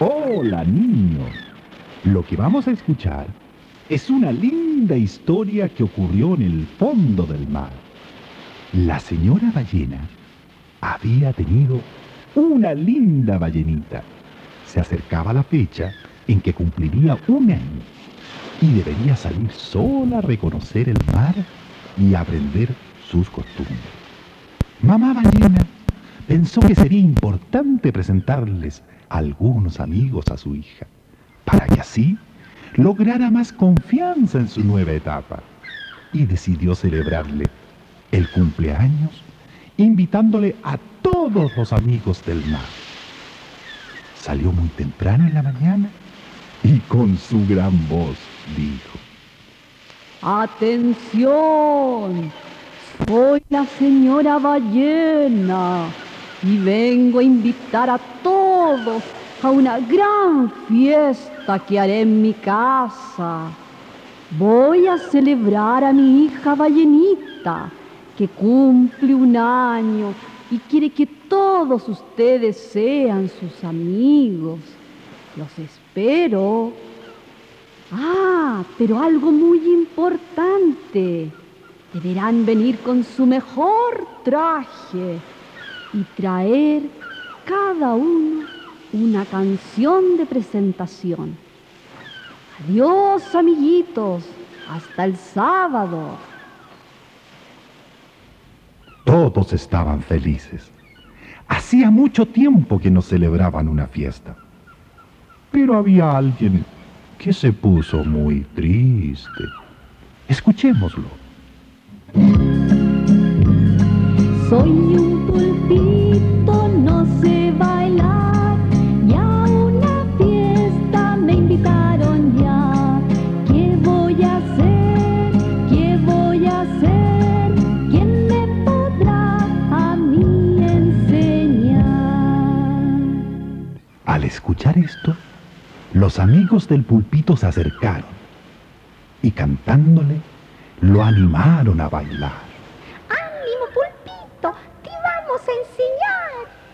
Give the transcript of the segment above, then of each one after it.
Hola niños. Lo que vamos a escuchar es una linda historia que ocurrió en el fondo del mar. La señora ballena había tenido una linda ballenita. Se acercaba la fecha en que cumpliría un año y debería salir sola a reconocer el mar y aprender sus costumbres. Mamá ballena pensó que sería importante presentarles algunos amigos a su hija, para que así lograra más confianza en su nueva etapa, y decidió celebrarle el cumpleaños invitándole a todos los amigos del mar. Salió muy temprano en la mañana y con su gran voz dijo, ¡Atención! Soy la señora ballena y vengo a invitar a todos a una gran fiesta que haré en mi casa. Voy a celebrar a mi hija ballenita, que cumple un año y quiere que todos ustedes sean sus amigos. Los espero. Ah, pero algo muy importante. Deberán venir con su mejor traje y traer cada uno una canción de presentación. Adiós, amiguitos. Hasta el sábado. Todos estaban felices. Hacía mucho tiempo que no celebraban una fiesta. Pero había alguien que se puso muy triste. Escuchémoslo. Soy un pulpito, no sé bailar. Y a una fiesta me invitaron ya. ¿Qué voy a hacer? ¿Qué voy a hacer? ¿Quién me podrá a mí enseñar? Al escuchar esto, los amigos del pulpito se acercaron y cantándole lo animaron a bailar.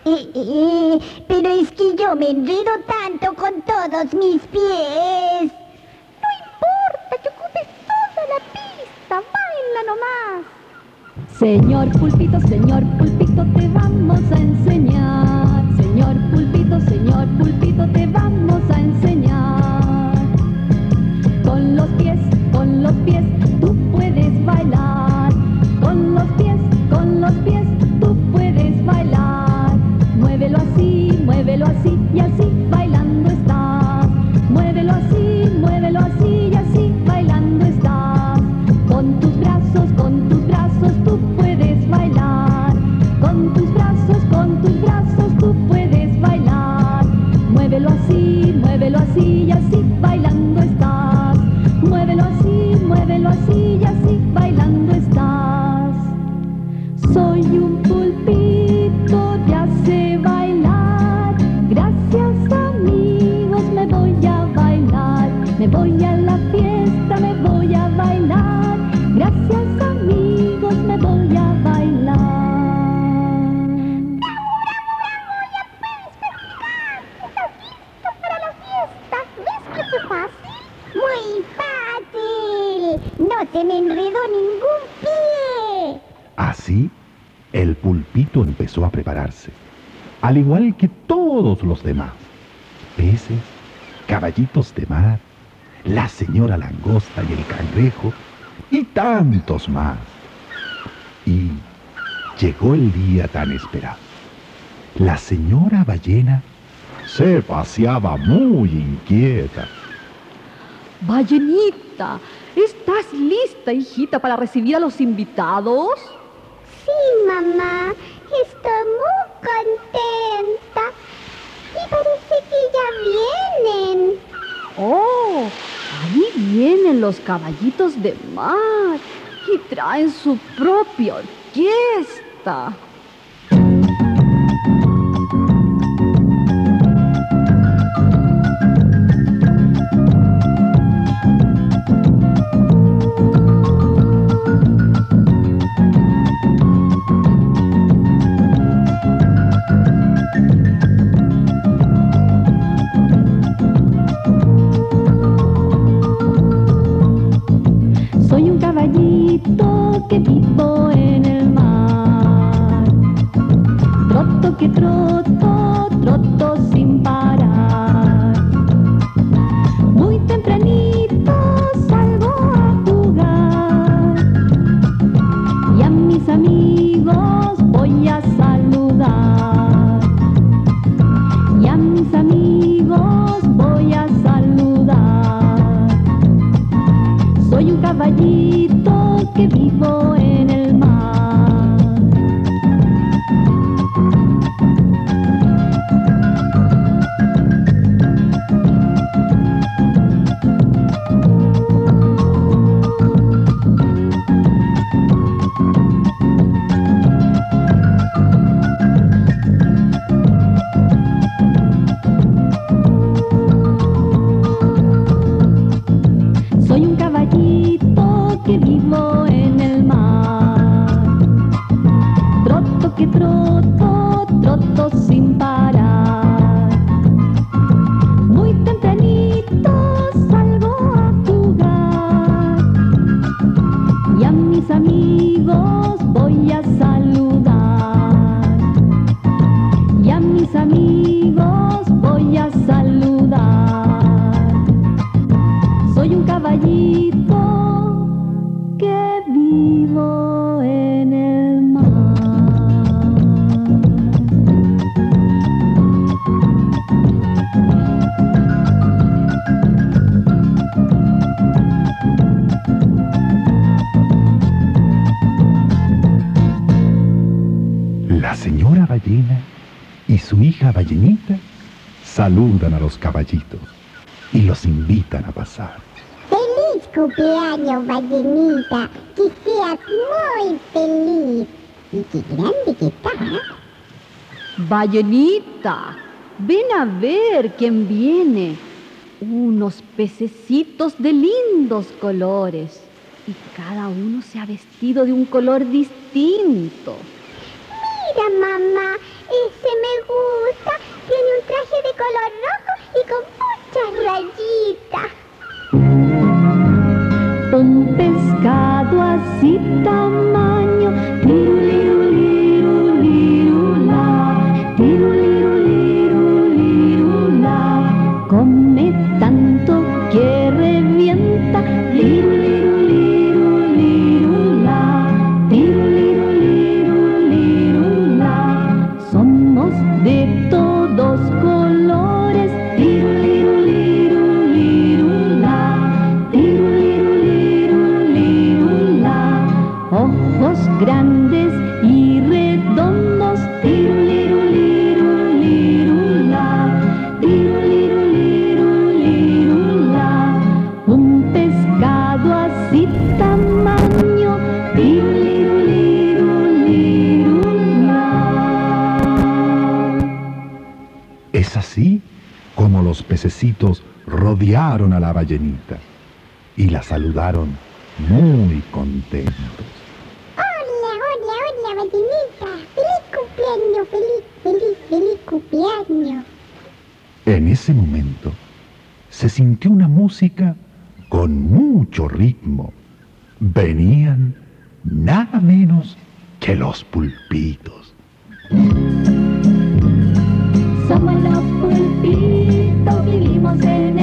Eh, eh, pero es que yo me enredo tanto con todos mis pies. No importa que ocupes toda la pista, baila nomás. Señor pulpito, señor pulpito, te vamos a enseñar. Señor pulpito, señor pulpito, te vamos a enseñar. Con los pies, con los pies, tú puedes bailar. Con los pies, con los pies, muévelo así y así igual que todos los demás. Peces, caballitos de mar, la señora langosta y el cangrejo, y tantos más. Y llegó el día tan esperado. La señora ballena se paseaba muy inquieta. Ballenita, ¿estás lista, hijita, para recibir a los invitados? Sí, mamá. Estoy muy contenta. Y parece que ya vienen. Oh, ahí vienen los caballitos de mar y traen su propia orquesta. Y su hija ballenita saludan a los caballitos y los invitan a pasar. ¡Feliz cumpleaños, ballenita! ¡Que seas muy feliz! Y qué grande que estás. Ballenita, ven a ver quién viene. Unos pececitos de lindos colores. Y cada uno se ha vestido de un color distinto. Mira, mamá, ese me gusta. Tiene un traje de color rojo y con muchas rayitas. Un pescado así tamaño, tirulirulirulirula, de todos colores, rodearon a la ballenita y la saludaron muy contentos. Hola, hola, hola, ballenita. Feliz cumpleaños, feliz, feliz, feliz cumpleaños. En ese momento se sintió una música con mucho ritmo. Venían nada menos que los pulpitos. Somos los pulpitos, vivimos en el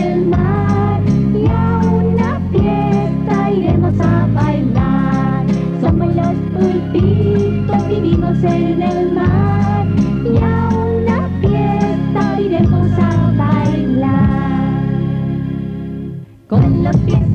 Con los pies,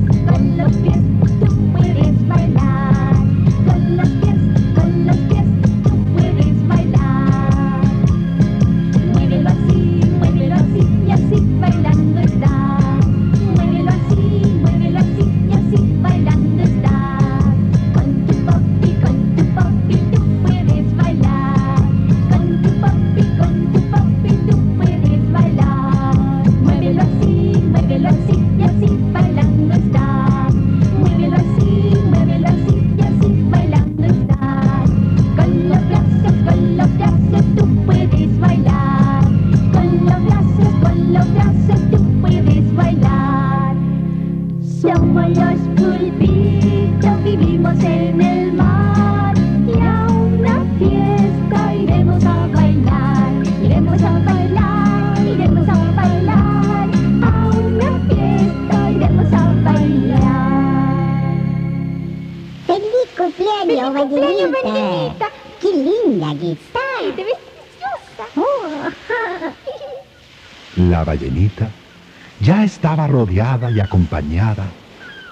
rodeada y acompañada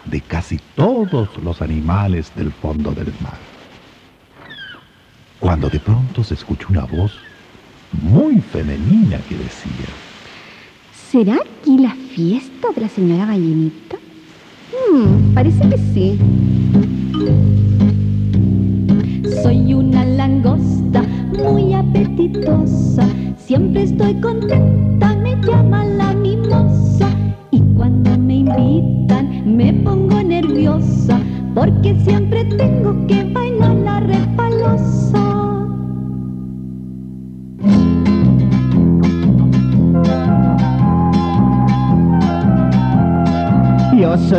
de casi todos los animales del fondo del mar. Cuando de pronto se escuchó una voz muy femenina que decía, ¿Será aquí la fiesta de la señora ballenita? Hmm, parece que sí. Soy una langosta muy apetitosa. Siempre estoy contenta, Porque siempre tengo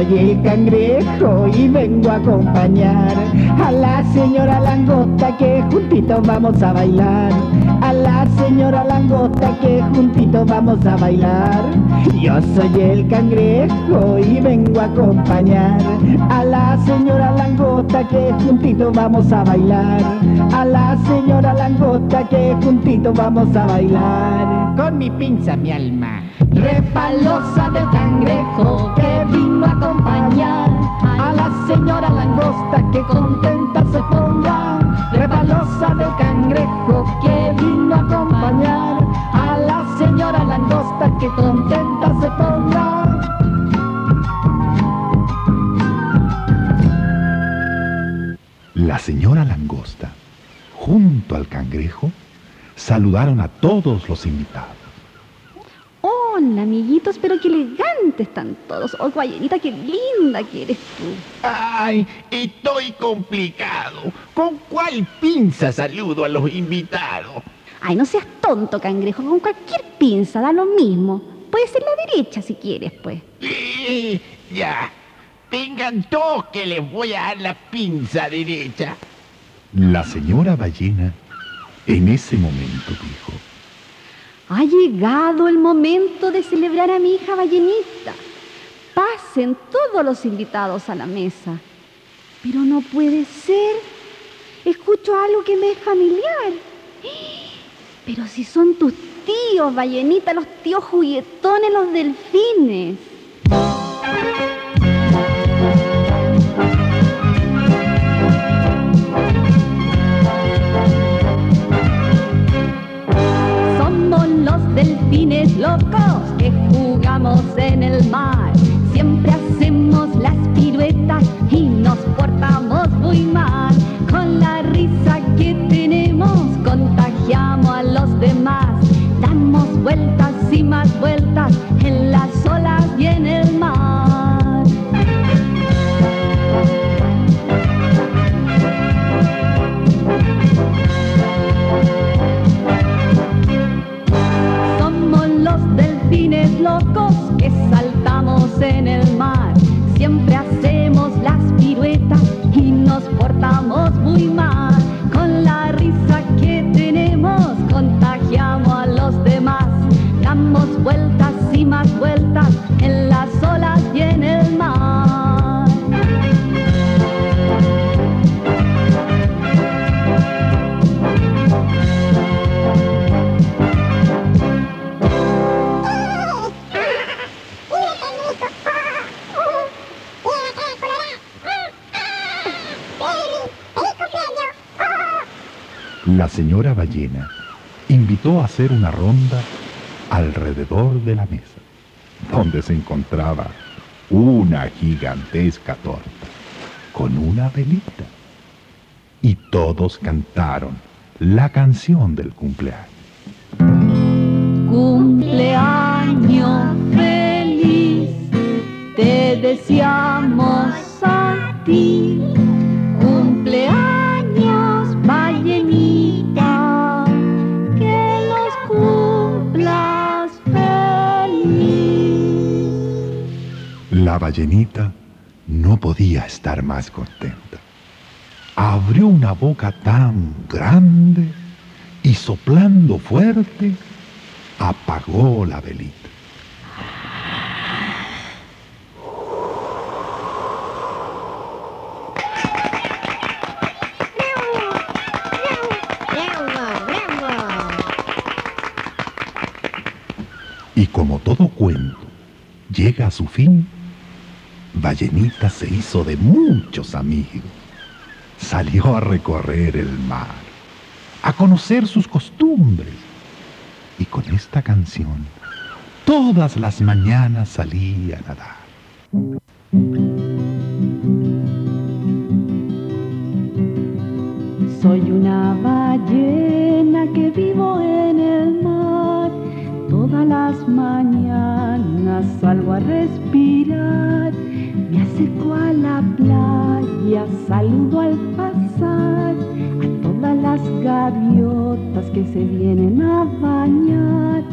soy el cangrejo y vengo a acompañar a la señora langosta que juntitos vamos a bailar. a la señora langosta que juntito vamos a bailar. Yo soy el cangrejo y vengo a acompañar a la señora langosta que juntito vamos a bailar. A la señora langosta que juntito vamos a bailar. Con mi pinza, mi alma. Repalosa del cangrejo que vino a acompañar a la señora langosta que contenta se ponga. Repalosa del cangrejo que vino a acompañar a la señora langosta que contenta se ponga. La señora langosta, junto al cangrejo, saludaron a todos los invitados. Hola, amiguitos, pero qué elegantes están todos. Oh, Guayenita, qué linda que eres tú. Ay, estoy complicado. ¿Con cuál pinza saludo a los invitados? Ay, no seas tonto, cangrejo. Con cualquier pinza da lo mismo. Puede ser la derecha si quieres, pues. Eh, ya. Tengan todos que les voy a dar la pinza derecha. La señora ballena en ese momento dijo, Ha llegado el momento de celebrar a mi hija ballenita. Pasen todos los invitados a la mesa. Pero no puede ser. Escucho algo que me es familiar. Pero si son tus tíos, ballenita, los tíos juguetones, los delfines. Delfines locos que jugamos en el mar. Hacer una ronda alrededor de la mesa, donde se encontraba una gigantesca torta con una velita. Y todos cantaron la canción del cumpleaños. Cumpleaños feliz, te deseamos a ti. Ballenita no podía estar más contenta. Abrió una boca tan grande y soplando fuerte, apagó la velita. Y como todo cuento llega a su fin, Ballenita se hizo de muchos amigos. Salió a recorrer el mar, a conocer sus costumbres. Y con esta canción, todas las mañanas salía a nadar. Soy una ballena que vivo en el mar. Todas las mañanas salgo a respirar. México a la playa, saludo al pasar a todas las gaviotas que se vienen a bañar.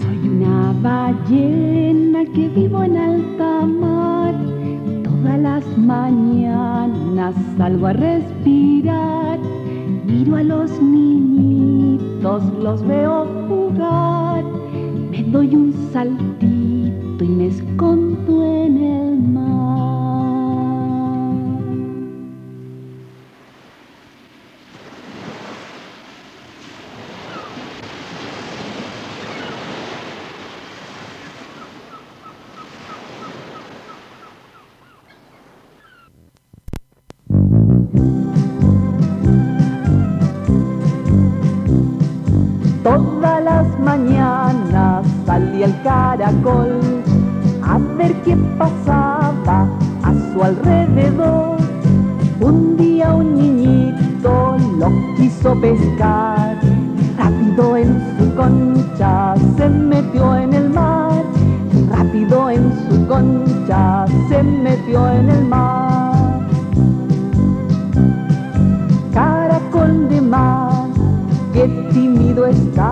Soy una ballena que vivo en alta mar, todas las mañanas salgo a respirar. Los veo jugar, me doy un saltito a ver qué pasaba a su alrededor. Un día un niñito lo quiso pescar, rápido en su concha se metió en el mar, rápido en su concha se metió en el mar. Caracol de mar qué tímido estás,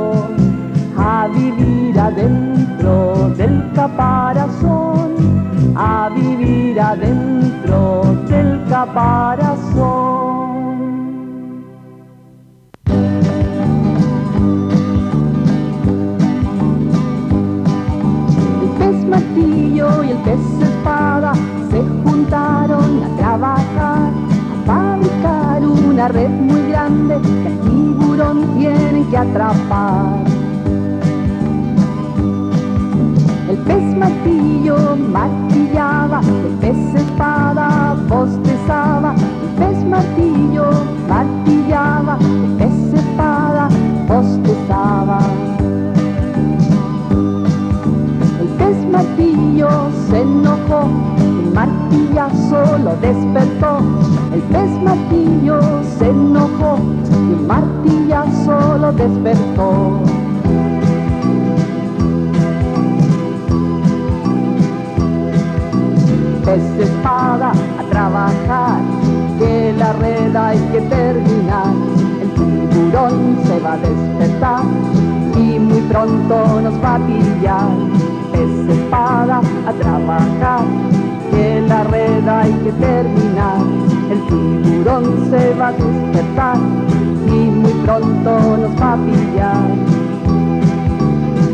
vivir adentro del caparazón a vivir adentro del caparazón El pez martillo y el pez espada se juntaron a trabajar, a fabricar una red muy grande que el tiburón tiene que atrapar. Pez martillo martillaba, el pez espada bostezaba, el pez martillo martillaba, el pez espada bostezaba. El pez martillo se enojó, el martillazo lo despertó. Despertar y muy pronto nos va a pillar. Pez espada a trabajar, que la red hay que terminar. El tiburón se va a despertar y muy pronto nos va a pillar.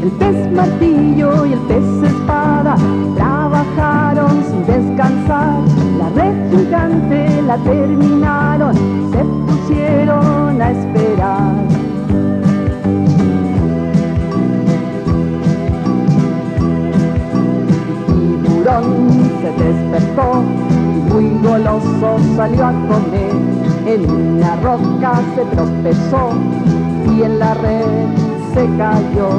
El pez martillo y el pez espada trabajaron sin descansar. La red gigante la terminaron, se pusieron a esperar. Salió a comer. En una roca se tropezó y en la red se cayó.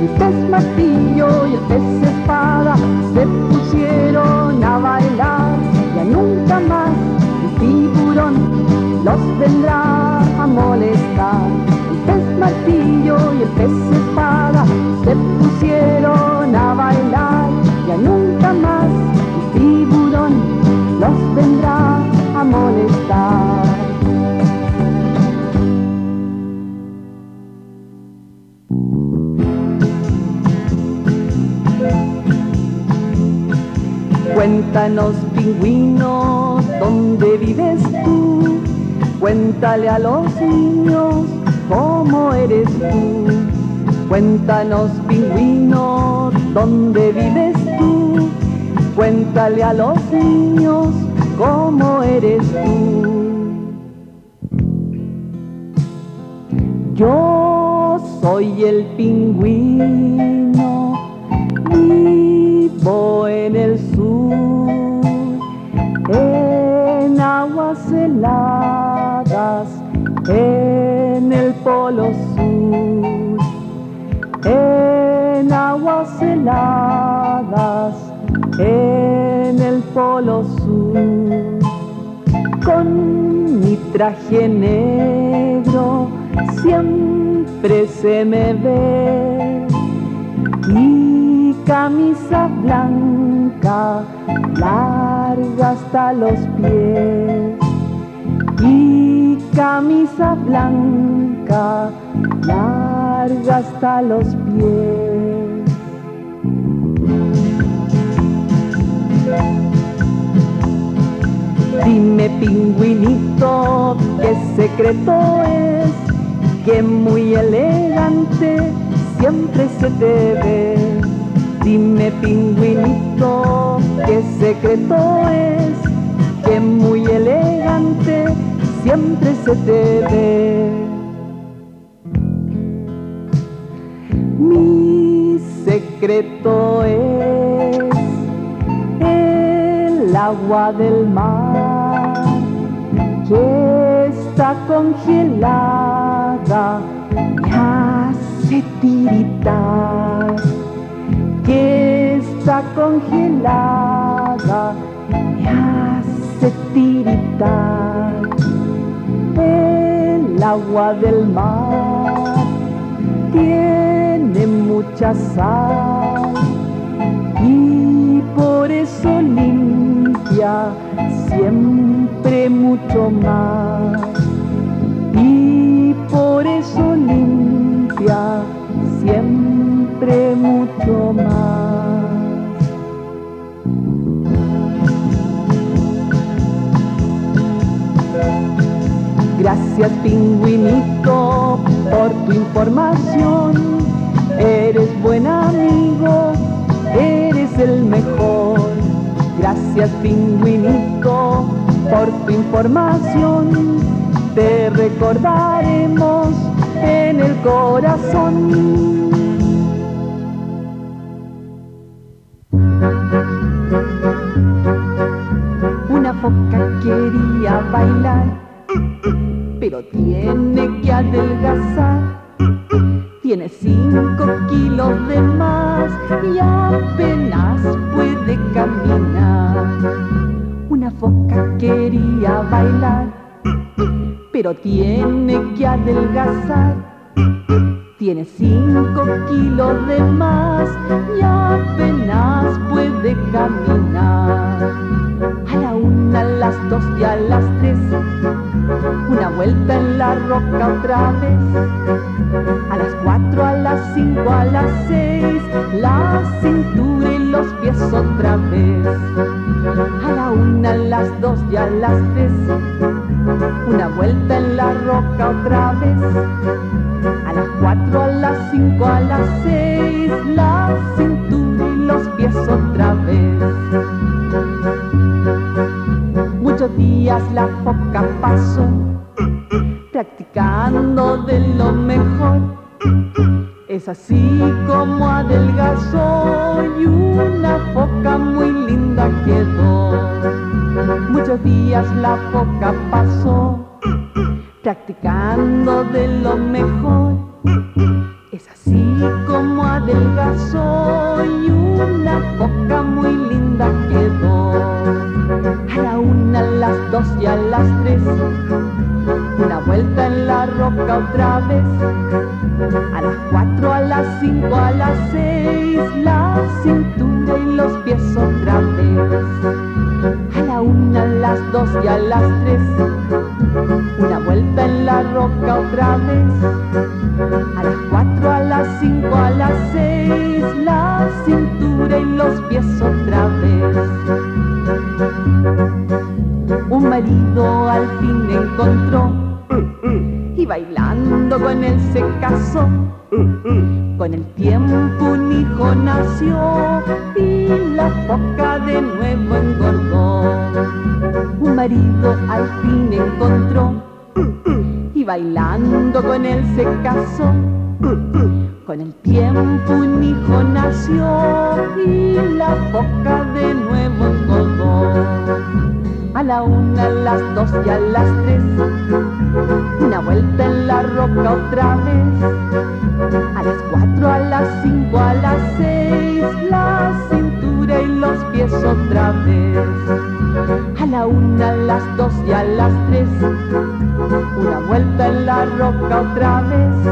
El pez martillo y el pez espada se pusieron a bailar. Ya nunca más el tiburón los vendrá a molestar. El pez martillo y el pez espada se Cuéntanos, pingüinos, ¿dónde vives tú? Cuéntale a los niños cómo eres tú. Cuéntanos, pingüinos, ¿dónde vives tú? Cuéntale a los niños cómo eres tú. Yo soy el pingüino, vivo en el sur, en aguas heladas, en el polo sur, en aguas heladas en el polo sur. Con mi traje negro siempre se me ve y camisa blanca larga hasta los pies y camisa blanca larga hasta los pies. Dime pingüinito, qué secreto es, que muy elegante siempre se te ve. Dime pingüinito, qué secreto es, que muy elegante siempre se te ve. Mi secreto es el agua del mar que está congelada, me hace tiritar, que está congelada, me hace tiritar. El agua del mar tiene mucha sal y por eso limpia siempre mucho más. Y por eso limpia siempre mucho más. Gracias pingüinito por tu información. Eres buen amigo, eres el mejor. Gracias pingüinito por tu información. Te recordaremos en el corazón. Foca quería bailar, pero tiene que adelgazar. Tiene cinco kilos de más y apenas puede caminar. Una foca quería bailar, pero tiene que adelgazar. Tiene cinco kilos de más y apenas puede caminar. Las dos y a las tres, una vuelta en la roca otra vez. A las cuatro, a las cinco, a las seis, la cintura y los pies otra vez. A la una, a las dos y a las tres, una vuelta en la roca otra vez. A las cuatro, a las cinco, a las seis, la cintura y los pies otra vez. Días la foca pasó practicando de lo mejor. Es así como adelgazó y una foca muy linda quedó. Muchos días la foca pasó practicando de lo mejor. Es así como adelgazó y una foca muy linda quedó. A las dos y a las tres, una vuelta en la roca otra vez. A las cuatro, a las cinco, a las seis, la cintura y los pies otra vez. A la una, a las dos y a las tres, una vuelta en la roca otra vez. A las cuatro, a las cinco, a las seis, la cintura y los pies otra vez. Un marido al fin encontró y bailando con él se casó. Con el tiempo un hijo nació y la foca de nuevo engordó. Un marido al fin encontró y bailando con él se casó. Con el tiempo un hijo nació y la foca de nuevo la una, a las dos y a las tres, una vuelta en la roca otra vez. A las cuatro, a las cinco, a las seis, la cintura y los pies otra vez. A la una, a las dos y a las tres, una vuelta en la roca otra vez.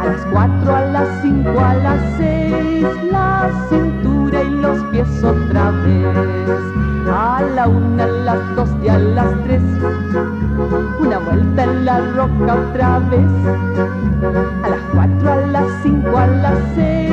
A las cuatro, a las cinco, a las seis, la cintura y los pies otra vez. A la una, a las dos y a las tres, una vuelta en la roca otra vez. A las cuatro, a las cinco, a las seis,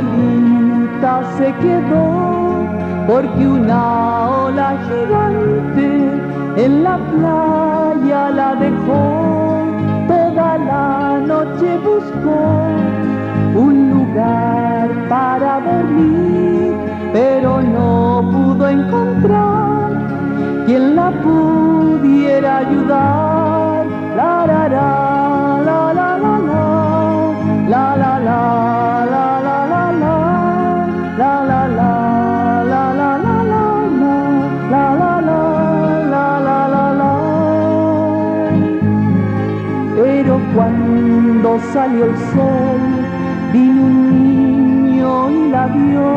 solita se quedó, porque una ola gigante en la playa la dejó. Toda la noche buscó un lugar para dormir, pero no pudo encontrar quien la pudiera ayudar. Cuando salió el sol, vino un niño y la vio,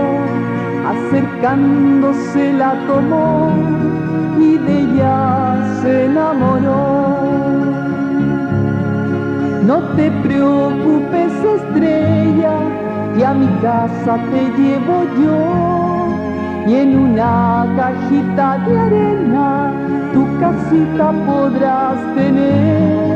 acercándose la tomó y de ella se enamoró. No te preocupes, estrella, que a mi casa te llevo yo. Y en una cajita de arena tu casita podrás tener.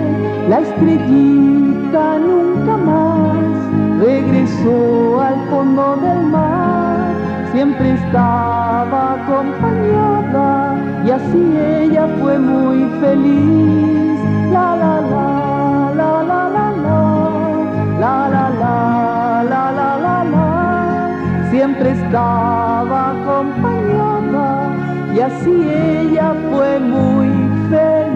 La estrellita nunca más regresó al fondo del mar. Siempre estaba acompañada y así ella fue muy feliz. La la la la la la la la la la la la la la siempre estaba acompañada y así ella fue muy feliz.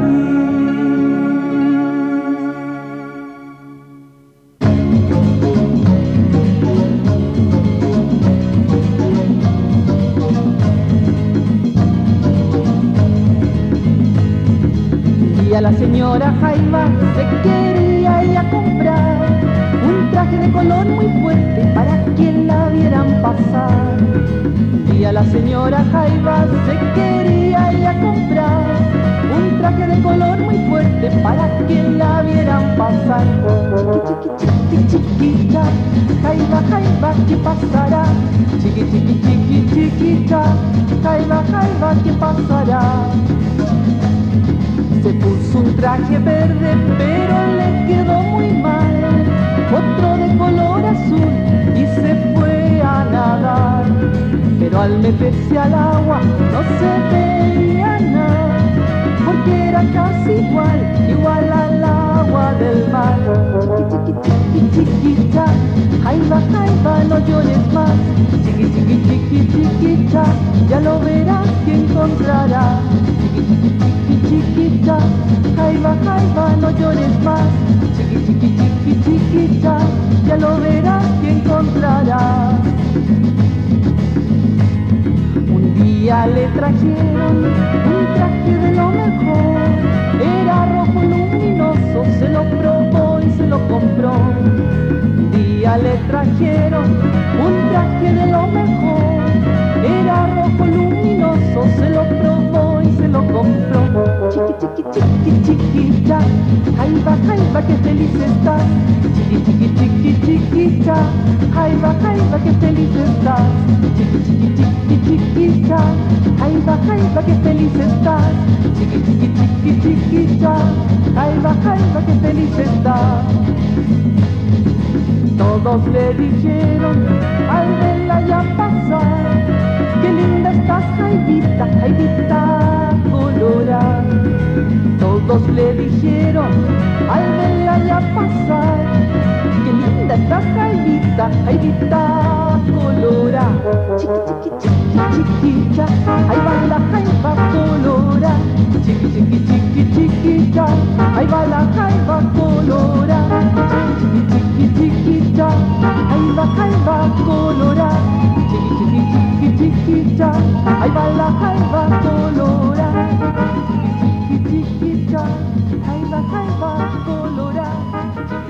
Y a la señora Jaima se quería ella comprar un traje de color muy fuerte para que la vieran pasar. Y a la señora Jaiba se quería ella comprar un traje de color muy fuerte para que la vieran pasar. Chiqui, chiqui, chiquita, Jaiba, Jaiba, ¿qué pasará? Chiqui, chiqui, chiqui, chiquita, Jaiba, Jaiba, ¿qué pasará? Se puso un traje verde, pero le quedó muy mal. Otro de color azul y se fue a nadar. Pero al meterse al agua no se veía nada, porque era casi igual, igual al agua del mar. Chiqui, chiqui, chiqui, chiquita, jaiba, jaiba, no llores más. Chiqui, chiqui, chiqui, chiquita, ya lo verás que encontrarás. Chiquita, jaiba, jaiba, no llores más. Chiqui, chiqui, chiqui, chiquita, ya lo verás que encontrarás. Un día le trajeron un traje de lo mejor, era rojo luminoso, se lo probó y se lo compró. Un día le trajeron un traje de lo mejor, era rojo luminoso, se lo probó Chiqui, chiqui, chiqui, chiquita, jaiba, jaiba, que feliz estás. Chiqui, chiqui, chiqui, chiquita, jaiba, jaiba, que feliz estás. Chiqui, chiqui, chiqui, chiquita, jaiba, jaiba, que feliz estás. Chiqui, chiqui, chiqui, chiquita, jaiba, jaiba, que feliz estás. Todos le dijeron al verla ya pasar, qué linda estás, Jaivita, Jaivita todos le dijeron al verla ya pasar, qué linda está Jairita, Jairita colora. Chiqui, chiqui, chiqui, chiquilla, ahí va la jaiba colora. Chiqui, chiqui, chiqui, chiquilla, ahí va la jaiba colora. Chiqui, chiqui, chiqui, chiquilla, ahí va jaiba colora. Chiqui, chiqui, chiqui chiquita, ahí va la jaiba colorada. Y chiquita, ahí va jaiba colorada.